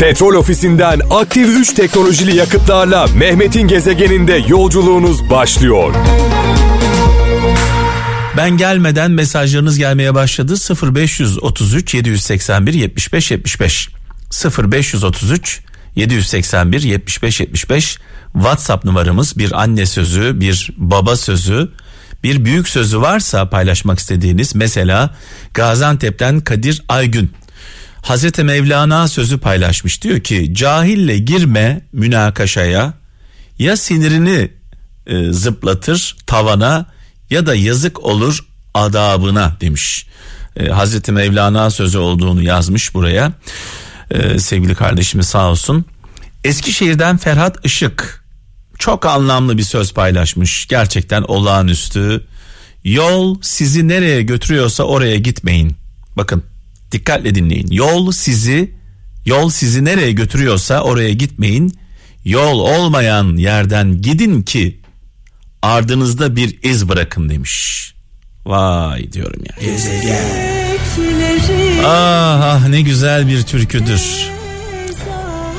Petrol ofisinden aktif 3 teknolojili yakıtlarla Mehmet'in gezegeninde yolculuğunuz başlıyor. Ben gelmeden mesajlarınız gelmeye başladı. 0533 781 75 75 0533 781 75 75 WhatsApp numaramız bir anne sözü, bir baba sözü, bir büyük sözü varsa paylaşmak istediğiniz mesela Gaziantep'ten Kadir Aygün Hazreti Mevlana sözü paylaşmış diyor ki cahille girme münakaşaya ya sinirini e, zıplatır tavana ya da yazık olur adabına demiş. E, Hazreti Mevlana sözü olduğunu yazmış buraya. E, sevgili kardeşimiz sağ olsun. Eskişehir'den Ferhat Işık çok anlamlı bir söz paylaşmış. Gerçekten olağanüstü. Yol sizi nereye götürüyorsa oraya gitmeyin. Bakın dikkatle dinleyin. Yol sizi yol sizi nereye götürüyorsa oraya gitmeyin. Yol olmayan yerden gidin ki ardınızda bir iz bırakın demiş. Vay diyorum ya. Ah, ah ne güzel bir türküdür.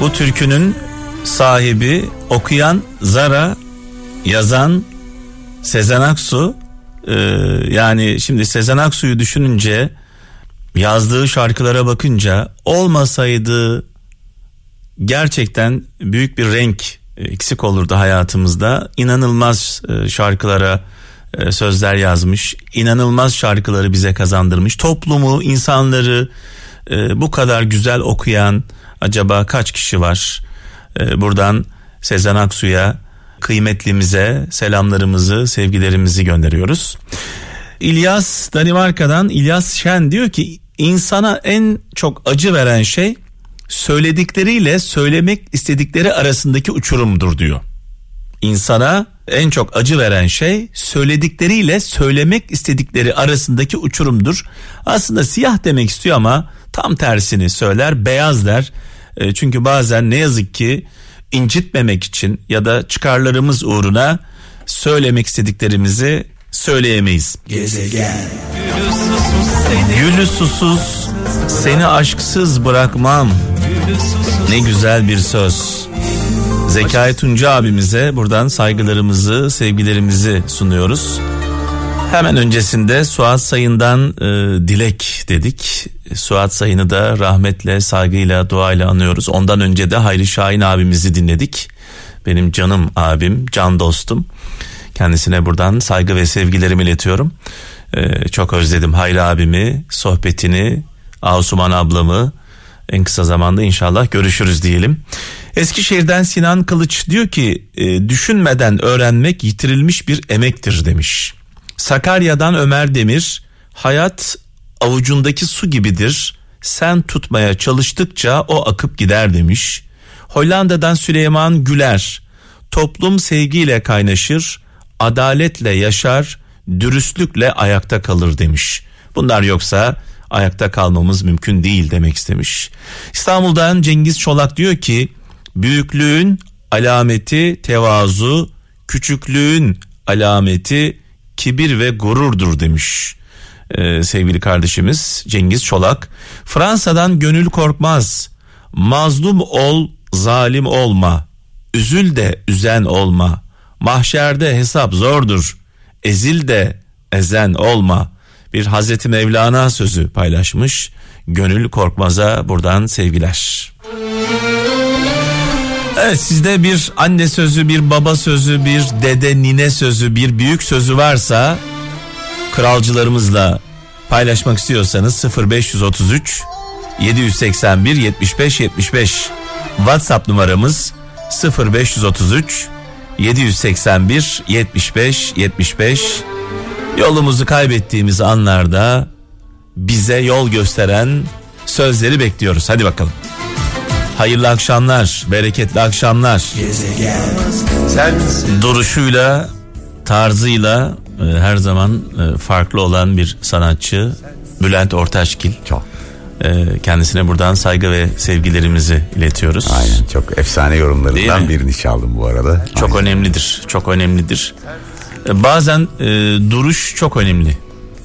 Bu türkünün sahibi okuyan Zara yazan Sezen Aksu ee, yani şimdi Sezen Aksu'yu düşününce yazdığı şarkılara bakınca olmasaydı gerçekten büyük bir renk eksik olurdu hayatımızda. İnanılmaz e, şarkılara e, sözler yazmış. inanılmaz şarkıları bize kazandırmış. Toplumu, insanları e, bu kadar güzel okuyan acaba kaç kişi var? Buradan Sezen Aksu'ya kıymetlimize selamlarımızı, sevgilerimizi gönderiyoruz. İlyas Danimarka'dan İlyas Şen diyor ki insana en çok acı veren şey söyledikleriyle söylemek istedikleri arasındaki uçurumdur diyor. İnsana en çok acı veren şey söyledikleriyle söylemek istedikleri arasındaki uçurumdur. Aslında siyah demek istiyor ama tam tersini söyler beyaz der. E, çünkü bazen ne yazık ki incitmemek için ya da çıkarlarımız uğruna söylemek istediklerimizi söyleyemeyiz. Gezegen. Gülü susuz seni aşksız bırakmam. Ne güzel bir söz. Zekai Tunca abimize buradan saygılarımızı, sevgilerimizi sunuyoruz. Hemen öncesinde Suat Sayın'dan e, dilek dedik. Suat Sayın'ı da rahmetle, saygıyla, duayla anıyoruz. Ondan önce de Hayri Şahin abimizi dinledik. Benim canım abim, can dostum. Kendisine buradan saygı ve sevgilerimi iletiyorum. E, çok özledim Hayri abimi, sohbetini, Asuman ablamı. En kısa zamanda inşallah görüşürüz diyelim. Eskişehir'den Sinan Kılıç diyor ki e, düşünmeden öğrenmek yitirilmiş bir emektir demiş. Sakarya'dan Ömer Demir hayat avucundaki su gibidir. Sen tutmaya çalıştıkça o akıp gider demiş. Hollanda'dan Süleyman Güler toplum sevgiyle kaynaşır, adaletle yaşar, dürüstlükle ayakta kalır demiş. Bunlar yoksa ayakta kalmamız mümkün değil demek istemiş. İstanbul'dan Cengiz Çolak diyor ki büyüklüğün alameti tevazu, küçüklüğün alameti kibir ve gururdur demiş ee, sevgili kardeşimiz Cengiz Çolak. Fransa'dan gönül korkmaz. Mazlum ol, zalim olma. Üzül de üzen olma. Mahşerde hesap zordur. Ezil de ezen olma. Bir Hazreti Mevlana sözü paylaşmış. Gönül Korkmaz'a buradan sevgiler. Evet sizde bir anne sözü, bir baba sözü, bir dede nine sözü, bir büyük sözü varsa kralcılarımızla paylaşmak istiyorsanız 0533 781 75 75 WhatsApp numaramız 0533 781 75 75 Yolumuzu kaybettiğimiz anlarda bize yol gösteren sözleri bekliyoruz. Hadi bakalım. Hayırlı akşamlar, bereketli akşamlar. Duruşuyla, tarzıyla e, her zaman e, farklı olan bir sanatçı Bülent Ortaçgil. Çok. E, kendisine buradan saygı ve sevgilerimizi iletiyoruz. Aynen çok efsane yorumlarından birini çaldım bu arada. Çok Aynen. önemlidir, çok önemlidir. E, bazen e, duruş çok önemli.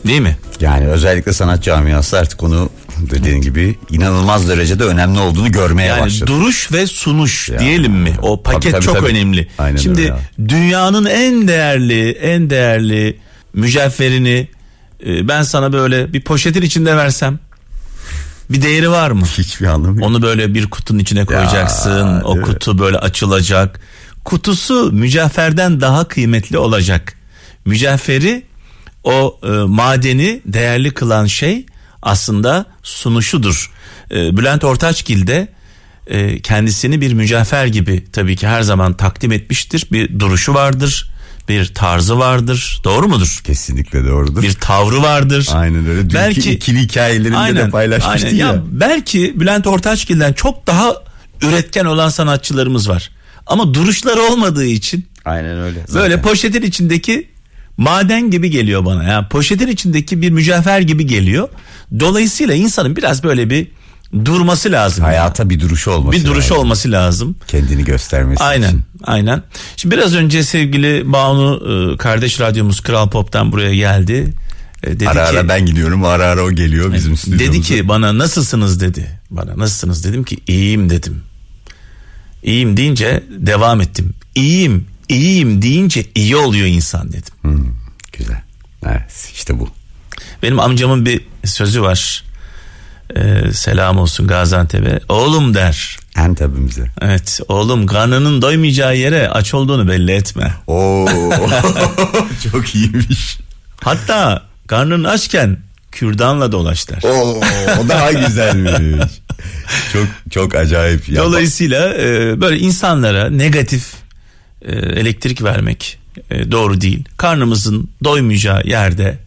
Değil mi? Yani özellikle sanat camiası artık onu Dediğin gibi inanılmaz derecede önemli olduğunu görmeye Yani başladım. duruş ve sunuş Ya. diyelim mi? O paket Tabii, tabii, çok tabii. önemli. Aynen Şimdi öyle dünyanın en değerli, en değerli mücevherini e, ben sana böyle bir poşetin içinde versem bir değeri var mı? Hiçbir anlamı yok. Onu böyle bir kutunun içine koyacaksın. o değil mi? kutu böyle açılacak. Kutusu mücevherden daha kıymetli olacak. Mücevheri o e, madeni değerli kılan şey aslında sunuşudur. E, Bülent Ortaçgil de e, kendisini bir mücevher gibi tabii ki her zaman takdim etmiştir. Bir duruşu vardır, bir tarzı vardır. Doğru mudur? Kesinlikle doğrudur. Bir tavrı vardır. Aynen öyle. Dünkü Belki- ikili hikayelerinde de paylaşmıştı aynen. ya. Belki Bülent Ortaçgil'den çok daha üretken olan sanatçılarımız var. Ama duruşları olmadığı için Aynen öyle. böyle Zaten. poşetin içindeki maden gibi geliyor bana. Yani poşetin içindeki bir mücevher gibi geliyor. Dolayısıyla insanın biraz böyle bir durması lazım. Hayata bir duruşu olması bir duruşu lazım. olması lazım. Kendini göstermesi Aynen, için. aynen. Şimdi biraz önce sevgili Banu e, kardeş radyomuz Kral Pop'tan buraya geldi. E, dedi Ara ki, ara ben gidiyorum ara ara o geliyor bizim stüdyomuza. Dedi ki bana nasılsınız dedi. Bana nasılsınız dedim ki iyiyim dedim. İyiyim deyince devam ettim. İyiyim, iyiyim deyince iyi oluyor insan dedim. Hmm, güzel. Evet işte bu. Benim amcamın bir sözü var. Ee, selam olsun Gaziantep'e. Oğlum der. Antep'imize. Evet oğlum karnının doymayacağı yere aç olduğunu belli etme. Oo çok iyiymiş. Hatta karnın açken kürdanla dolaş der. Oo o daha güzelmiş. çok çok acayip ya. Dolayısıyla e, böyle insanlara negatif e, elektrik vermek e, doğru değil. Karnımızın doymayacağı yerde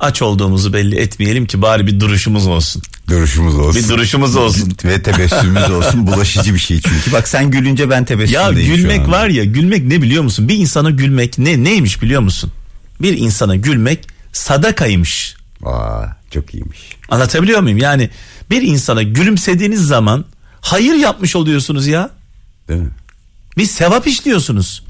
aç olduğumuzu belli etmeyelim ki bari bir duruşumuz olsun. duruşumuz olsun. Bir duruşumuz olsun. Ve tebessümümüz olsun. Bulaşıcı bir şey çünkü. Bak sen gülünce ben Ya tebessümdeyim şu gülmek an. var ya gülmek ne biliyor musun? Bir insana gülmek ne neymiş biliyor musun? Bir insana gülmek sadakaymış. Aa, çok iyiymiş. Anlatabiliyor muyum? Yani bir insana gülümsediğiniz zaman hayır yapmış oluyorsunuz ya. Değil mi? Bir sevap işliyorsunuz.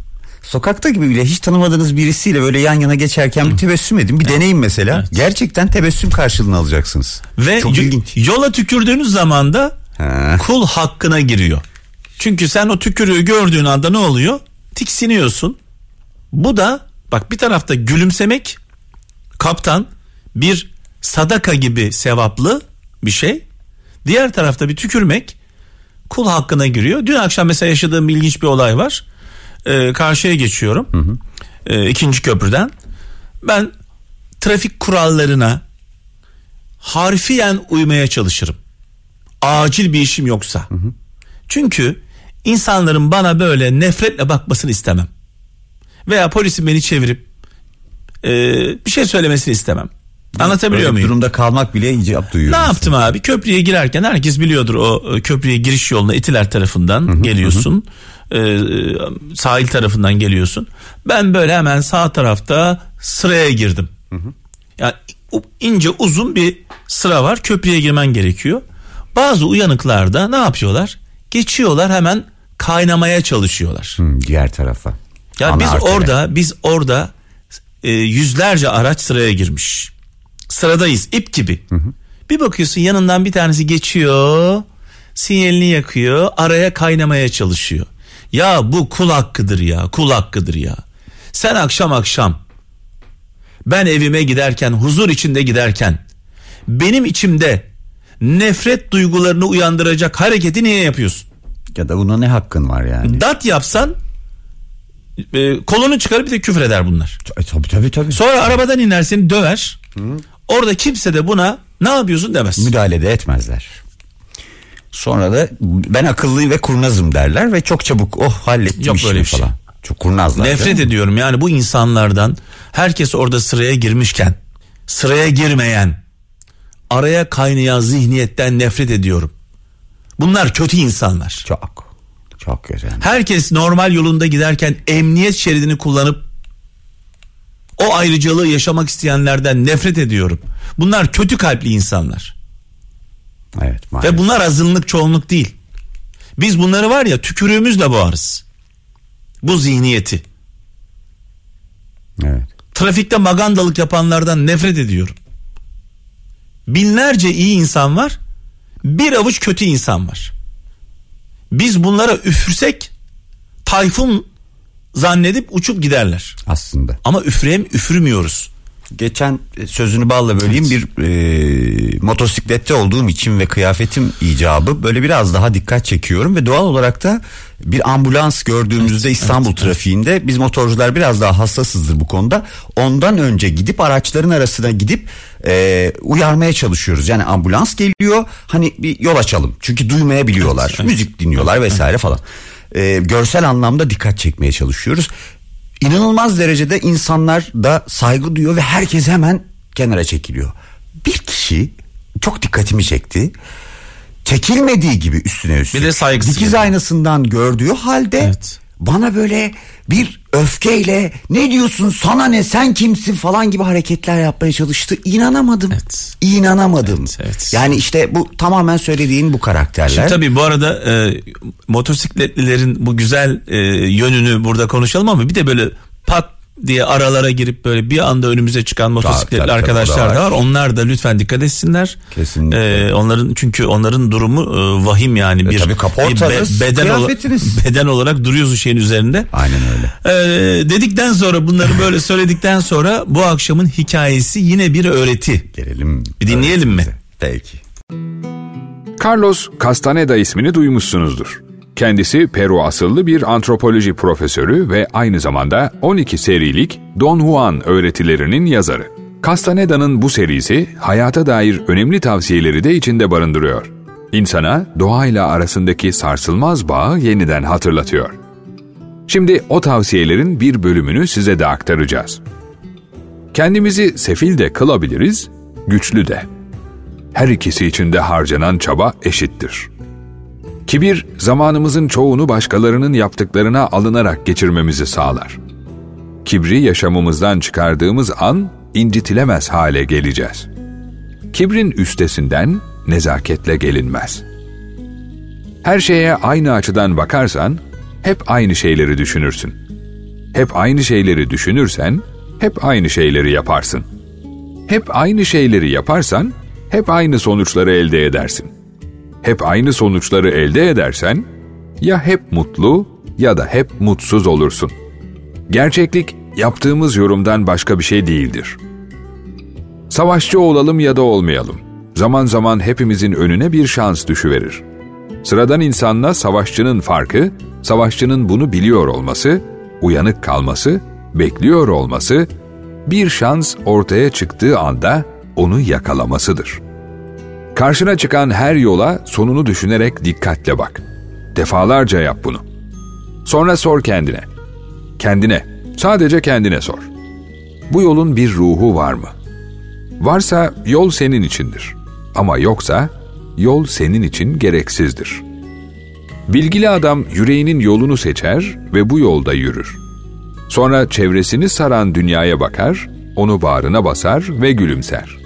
Sokakta gibi bile hiç tanımadığınız birisiyle böyle yan yana geçerken bir tebessüm edin. Bir deneyin mesela. Gerçekten tebessüm karşılığını alacaksınız. Ve Çok ilginç. yola tükürdüğünüz zaman da Ha. kul hakkına giriyor. Çünkü sen o tükürüğü gördüğün anda ne oluyor? Tiksiniyorsun. Bu da bak bir tarafta gülümsemek kaptan bir sadaka gibi sevaplı bir şey. Diğer tarafta bir tükürmek kul hakkına giriyor. Dün akşam mesela yaşadığım ilginç bir olay var. Ee, karşıya geçiyorum. Ee, ikinci köprüden. Ben trafik kurallarına harfiyen uymaya çalışırım. Acil bir işim yoksa. Çünkü insanların bana böyle nefretle bakmasını istemem. Veya polisin beni çevirip e, bir şey söylemesini istemem. Anlatabiliyor Öyle muyum? durumda kalmak bile icap duyuyor. Ne yaptım abi? Köprüye girerken herkes biliyordur o e, köprüye giriş yoluna Etiler tarafından geliyorsun. Ee, sahil tarafından geliyorsun. Ben böyle hemen sağ tarafta sıraya girdim. Yani u- ince uzun bir sıra var. Köprüye girmen gerekiyor. Bazı uyanıklar da ne yapıyorlar? Geçiyorlar hemen kaynamaya çalışıyorlar. Hı, diğer tarafa. Ya Ana biz artere. orada biz orada e, yüzlerce araç sıraya girmiş. Sıradayız ip gibi. Bir bakıyorsun yanından bir tanesi geçiyor. Sinyalini yakıyor. Araya kaynamaya çalışıyor. Ya bu kul hakkıdır ya. Kul hakkıdır ya. Sen akşam akşam ben evime giderken huzur içinde giderken benim içimde nefret duygularını uyandıracak hareketi niye yapıyorsun? Ya da buna ne hakkın var yani? Dat yapsan e, kolunu çıkarıp bir de küfür eder bunlar. E, tabii tabii tabii. Sonra arabadan iner seni döver. Orada kimse de buna ne yapıyorsun demez. Müdahale de etmezler. Sonra da ben akıllıyım ve kurnazım derler ve çok çabuk oh hallettim Yok işimi böyle bir şey. falan. Çok kurnazlar. Nefret ediyorum yani bu insanlardan herkes orada sıraya girmişken sıraya girmeyen araya kaynayan zihniyetten nefret ediyorum. Bunlar kötü insanlar. Çok. Çok güzel. Herkes normal yolunda giderken emniyet şeridini kullanıp o ayrıcalığı yaşamak isteyenlerden nefret ediyorum. Bunlar kötü kalpli insanlar. Evet maalesef. Ve bunlar azınlık çoğunluk değil. Biz bunları var ya tükürüğümüzle boğarız. Bu zihniyeti. Evet. Trafikte magandalık yapanlardan nefret ediyorum. binlerce iyi insan var. Bir avuç kötü insan var. Biz bunlara üfürsek tayfun zannedip uçup giderler. Aslında. Ama üfreyem üfürmüyoruz. Geçen e, sözünü balla böleyim. Bir e, motosiklette olduğum için ve kıyafetim icabı böyle biraz daha dikkat çekiyorum ve doğal olarak da bir ambulans gördüğümüzde İstanbul trafiğinde biz motorcular biraz daha hassasızdır bu konuda. Ondan önce gidip araçların arasına gidip e, uyarmaya çalışıyoruz. Yani ambulans geliyor hani bir yol açalım. Çünkü duymayabiliyorlar müzik dinliyorlar vesaire falan. E, görsel anlamda dikkat çekmeye çalışıyoruz inanılmaz derecede insanlar da saygı duyuyor ve herkes hemen kenara çekiliyor. Bir kişi çok dikkatimi çekti. Çekilmediği gibi üstüne üstlük. Bir de saygısız Dikiz yani. aynasından gördüğü halde Evet. bana böyle bir öfkeyle ne diyorsun sana ne sen kimsin falan gibi hareketler yapmaya çalıştı. İnanamadım. Evet. İnanamadım. Evet, evet. Yani işte bu tamamen söylediğin bu karakterler. Şimdi tabii bu arada e, motosikletlilerin bu güzel e, yönünü burada konuşalım ama bir de böyle pat diye aralara girip böyle bir anda önümüze çıkan motosikletli tabii, tabii, arkadaşlar da var. var. Onlar da lütfen dikkat etsinler. Kesinlikle. E, onların çünkü onların durumu e, vahim yani bir, tabii kaportanız, bir beden, ola- beden olarak duruyoruz şeyin üzerinde. Aynen öyle. E, dedikten sonra bunları böyle söyledikten sonra bu akşamın hikayesi yine bir öğreti. Gelelim. Bir dinleyelim mi? Peki. Carlos Castaneda ismini duymuşsunuzdur. Kendisi Peru asıllı bir antropoloji profesörü ve aynı zamanda 12 serilik Don Juan öğretilerinin yazarı. Castaneda'nın bu serisi hayata dair önemli tavsiyeleri de içinde barındırıyor. İnsana doğayla arasındaki sarsılmaz bağı yeniden hatırlatıyor. Şimdi o tavsiyelerin bir bölümünü size de aktaracağız. Kendimizi sefil de kılabiliriz, güçlü de her ikisi için de harcanan çaba eşittir. Kibir, zamanımızın çoğunu başkalarının yaptıklarına alınarak geçirmemizi sağlar. Kibri yaşamımızdan çıkardığımız an incitilemez hale geleceğiz. Kibrin üstesinden nezaketle gelinmez. Her şeye aynı açıdan bakarsan hep aynı şeyleri düşünürsün. Hep aynı şeyleri düşünürsen hep aynı şeyleri yaparsın. Hep aynı şeyleri yaparsan hep aynı sonuçları elde edersin. Hep aynı sonuçları elde edersen ya hep mutlu ya da hep mutsuz olursun. Gerçeklik yaptığımız yorumdan başka bir şey değildir. Savaşçı olalım ya da olmayalım. Zaman zaman hepimizin önüne bir şans düşüverir. Sıradan insanla savaşçının farkı, savaşçının bunu biliyor olması, uyanık kalması, bekliyor olması, bir şans ortaya çıktığı anda onu yakalamasıdır. Karşına çıkan her yola sonunu düşünerek dikkatle bak. Defalarca yap bunu. Sonra sor kendine. Kendine, sadece kendine sor. Bu yolun bir ruhu var mı? Varsa yol senin içindir. Ama yoksa yol senin için gereksizdir. Bilgili adam yüreğinin yolunu seçer ve bu yolda yürür. Sonra çevresini saran dünyaya bakar, onu bağrına basar ve gülümser.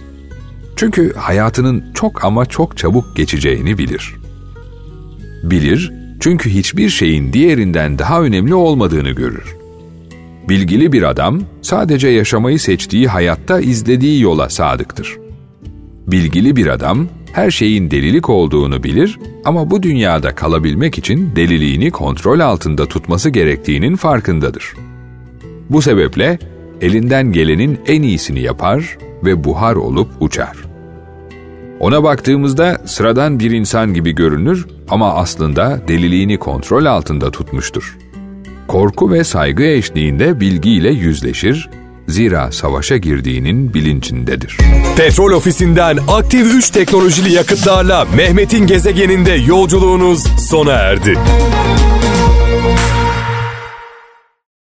Çünkü hayatının çok ama çok çabuk geçeceğini bilir. Bilir çünkü hiçbir şeyin diğerinden daha önemli olmadığını görür. Bilgili bir adam sadece yaşamayı seçtiği hayatta izlediği yola sadıktır. Bilgili bir adam her şeyin delilik olduğunu bilir ama bu dünyada kalabilmek için deliliğini kontrol altında tutması gerektiğinin farkındadır. Bu sebeple elinden gelenin en iyisini yapar ve buhar olup uçar. Ona baktığımızda sıradan bir insan gibi görünür ama aslında deliliğini kontrol altında tutmuştur. Korku ve saygı eşliğinde bilgiyle yüzleşir, zira savaşa girdiğinin bilincindedir. Petrol ofisinden aktif 3 teknolojili yakıtlarla Mehmet'in gezegeninde yolculuğunuz sona erdi.